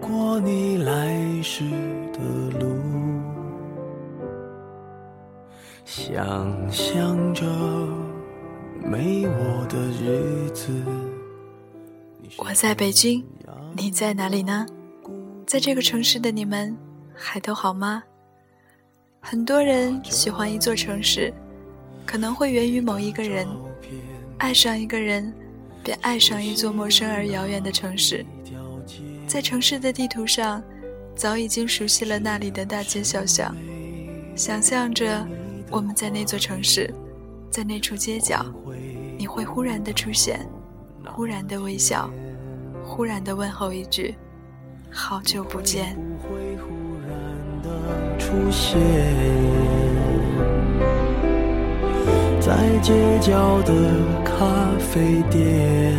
过你来时的路，想象着没我的日子。我在北京，你在哪里呢？在这个城市的你们还都好吗？很多人喜欢一座城市，可能会源于某一个人，爱上一个人，便爱上一座陌生而遥远的城市。在城市的地图上，早已经熟悉了那里的大街小巷，想象着我们在那座城市，在那处街角，你会忽然的出现，忽然的微笑，忽然的问候一句。好久不见。出现在街角的咖啡店，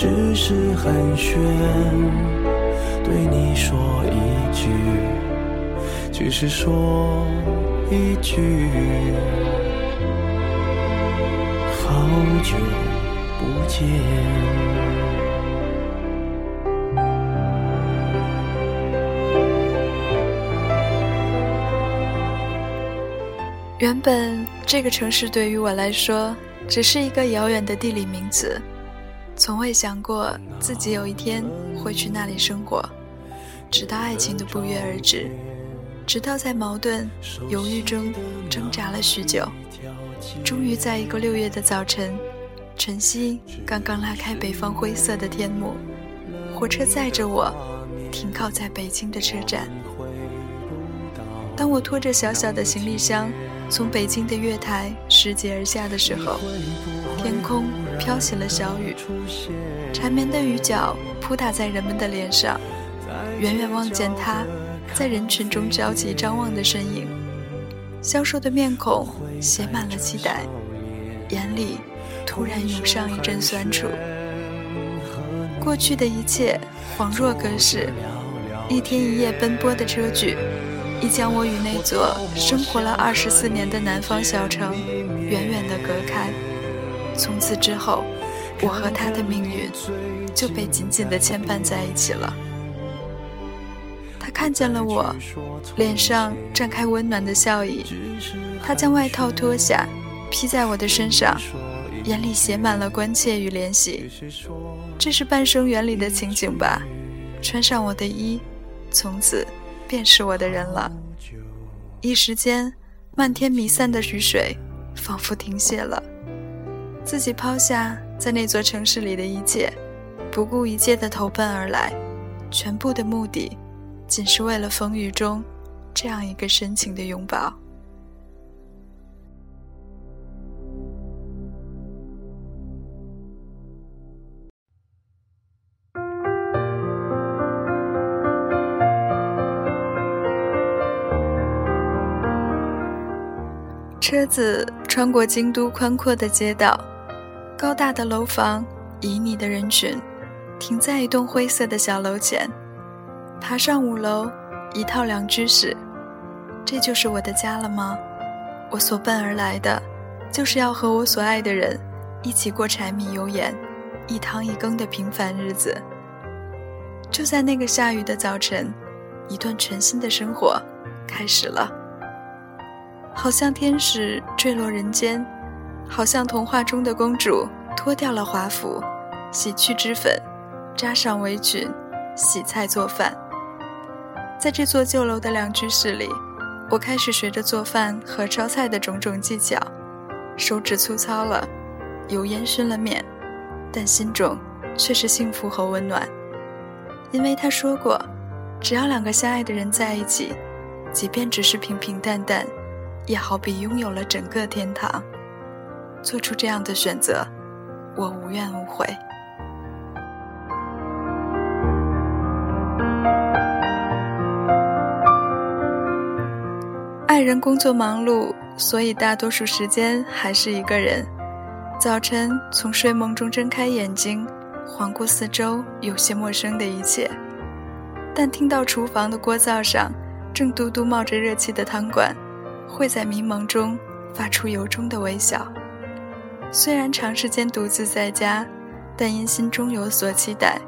只是寒暄，对你说一句，只是说一句，好久。不见。原本这个城市对于我来说只是一个遥远的地理名词，从未想过自己有一天会去那里生活。直到爱情的不约而至，直到在矛盾犹豫中挣扎了许久，终于在一个六月的早晨。晨曦刚刚拉开北方灰色的天幕，火车载着我停靠在北京的车站。当我拖着小小的行李箱从北京的月台拾级而下的时候，天空飘起了小雨，缠绵的雨脚扑打在人们的脸上。远远望见他，在人群中焦急张望的身影，消瘦的面孔写满了期待，眼里。突然涌上一阵酸楚，过去的一切恍若隔世，一天一夜奔波的车距，已将我与那座生活了二十四年的南方小城远远的隔开。从此之后，我和他的命运就被紧紧的牵绊在一起了。他看见了我，脸上绽开温暖的笑意，他将外套脱下，披在我的身上。眼里写满了关切与怜惜，这是半生缘里的情景吧？穿上我的衣，从此便是我的人了。一时间，漫天弥散的雨水仿佛停歇了。自己抛下在那座城市里的一切，不顾一切的投奔而来，全部的目的，仅是为了风雨中这样一个深情的拥抱。车子穿过京都宽阔的街道，高大的楼房，旖旎的人群，停在一栋灰色的小楼前。爬上五楼，一套两居室，这就是我的家了吗？我所奔而来的，就是要和我所爱的人一起过柴米油盐、一汤一羹的平凡日子。就在那个下雨的早晨，一段全新的生活开始了。好像天使坠落人间，好像童话中的公主脱掉了华服，洗去脂粉，扎上围裙，洗菜做饭。在这座旧楼的两居室里，我开始学着做饭和烧菜的种种技巧，手指粗糙了，油烟熏了面，但心中却是幸福和温暖，因为他说过，只要两个相爱的人在一起，即便只是平平淡淡。也好比拥有了整个天堂，做出这样的选择我无怨无悔。爱人工作忙碌所以大多数时间还是一个人。早晨从睡梦中睁开眼睛环顾四周有些陌生的一切。但听到厨房的锅灶上正嘟嘟冒着热气的汤管会在迷茫中发出由衷的微笑。虽然长时间独自在家，但因心中有所期待，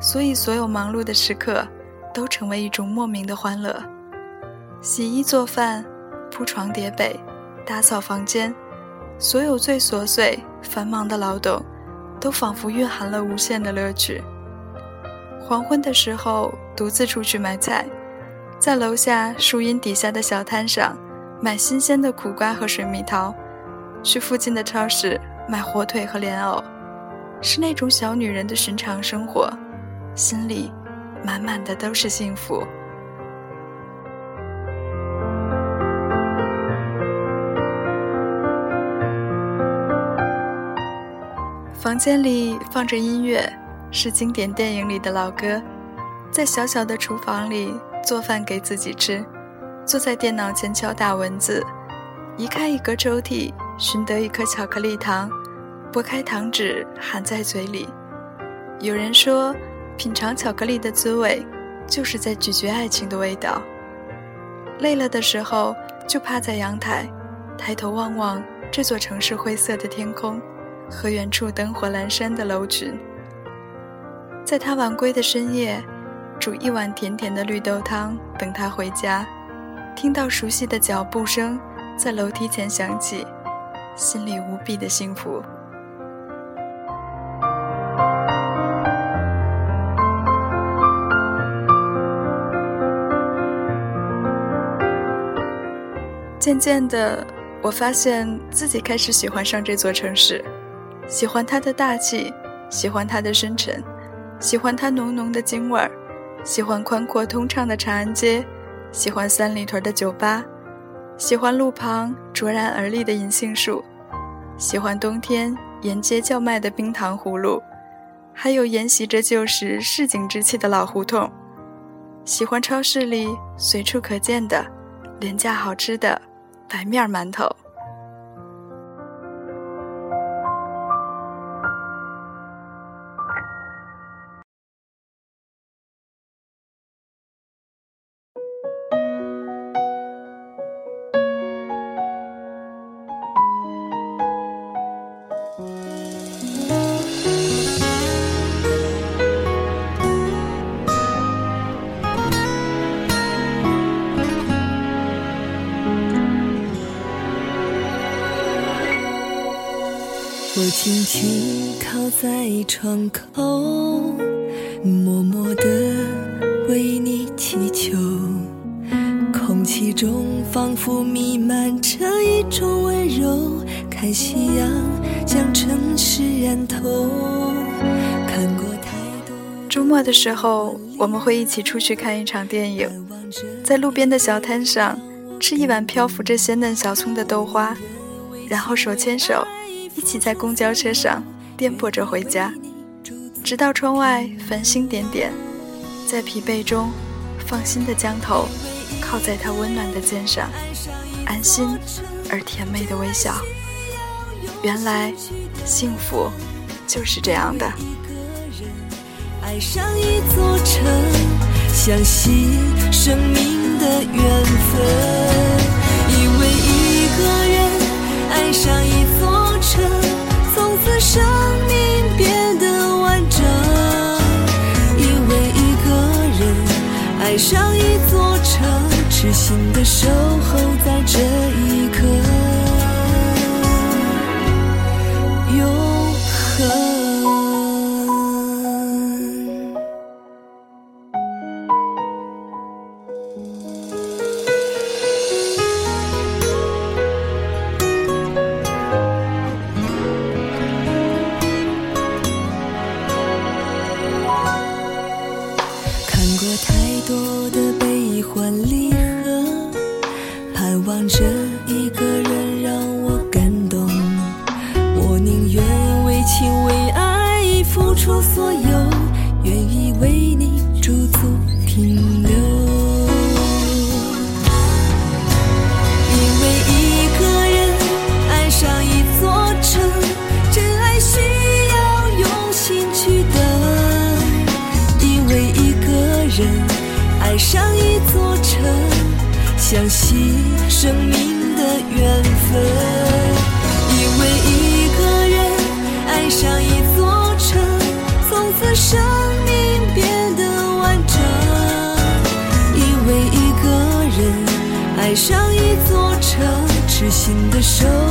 所以所有忙碌的时刻都成为一种莫名的欢乐。洗衣做饭、铺床叠被、打扫房间，所有最琐碎、繁忙的劳动，都仿佛蕴含了无限的乐趣。黄昏的时候，独自出去买菜，在楼下树荫底下的小摊上买新鲜的苦瓜和水蜜桃，去附近的超市买火腿和莲藕，是那种小女人的寻常生活，心里满满的都是幸福。房间里放着音乐，是经典电影里的老歌。在小小的厨房里做饭给自己吃，坐在电脑前敲打文字，移开一个抽屉，寻得一颗巧克力糖，拨开糖纸含在嘴里。有人说，品尝巧克力的滋味，就是在咀嚼爱情的味道。累了的时候，就趴在阳台，抬头望望这座城市灰色的天空。和远处灯火阑珊的楼群，在他晚归的深夜，煮一碗甜甜的绿豆汤等他回家，听到熟悉的脚步声在楼梯前响起，心里无比的幸福。渐渐的，我发现自己开始喜欢上这座城市。喜欢它的大气，喜欢它的深沉，喜欢它浓浓的京味儿，喜欢宽阔通畅的长安街，喜欢三里屯的酒吧，喜欢路旁卓然而立的银杏树，喜欢冬天沿街叫卖的冰糖葫芦，还有沿袭着旧时市井之气的老胡同，喜欢超市里随处可见的廉价好吃的白面馒头。轻轻靠在窗口，默默地为你祈求。空气中仿佛弥漫着一种温柔，看夕阳将城市染透。看过太多。周末的时候，我们会一起出去看一场电影，在路边的小摊上吃一碗漂浮着鲜嫩小葱的豆花，然后手牵手。一起在公交车上颠簸着回家，直到窗外繁星点点，在疲惫中放心的将头靠在他温暖的肩上，安心而甜美的微笑。原来幸福就是这样的。爱上一座城，相信生命的缘分，痴心的守候在这人爱上一座城，相信生命的缘分，因为一个人爱上一座城，从此生命变得完整，因为一个人爱上一座城，痴心的守。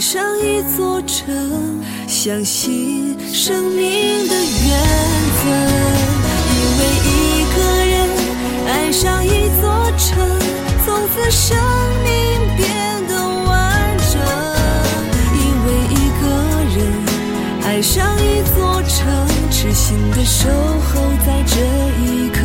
上一座城，相信生命的缘分。因为一个人爱上一座城，从此生命变得完整。因为一个人爱上一座城，痴心的守候在这一刻。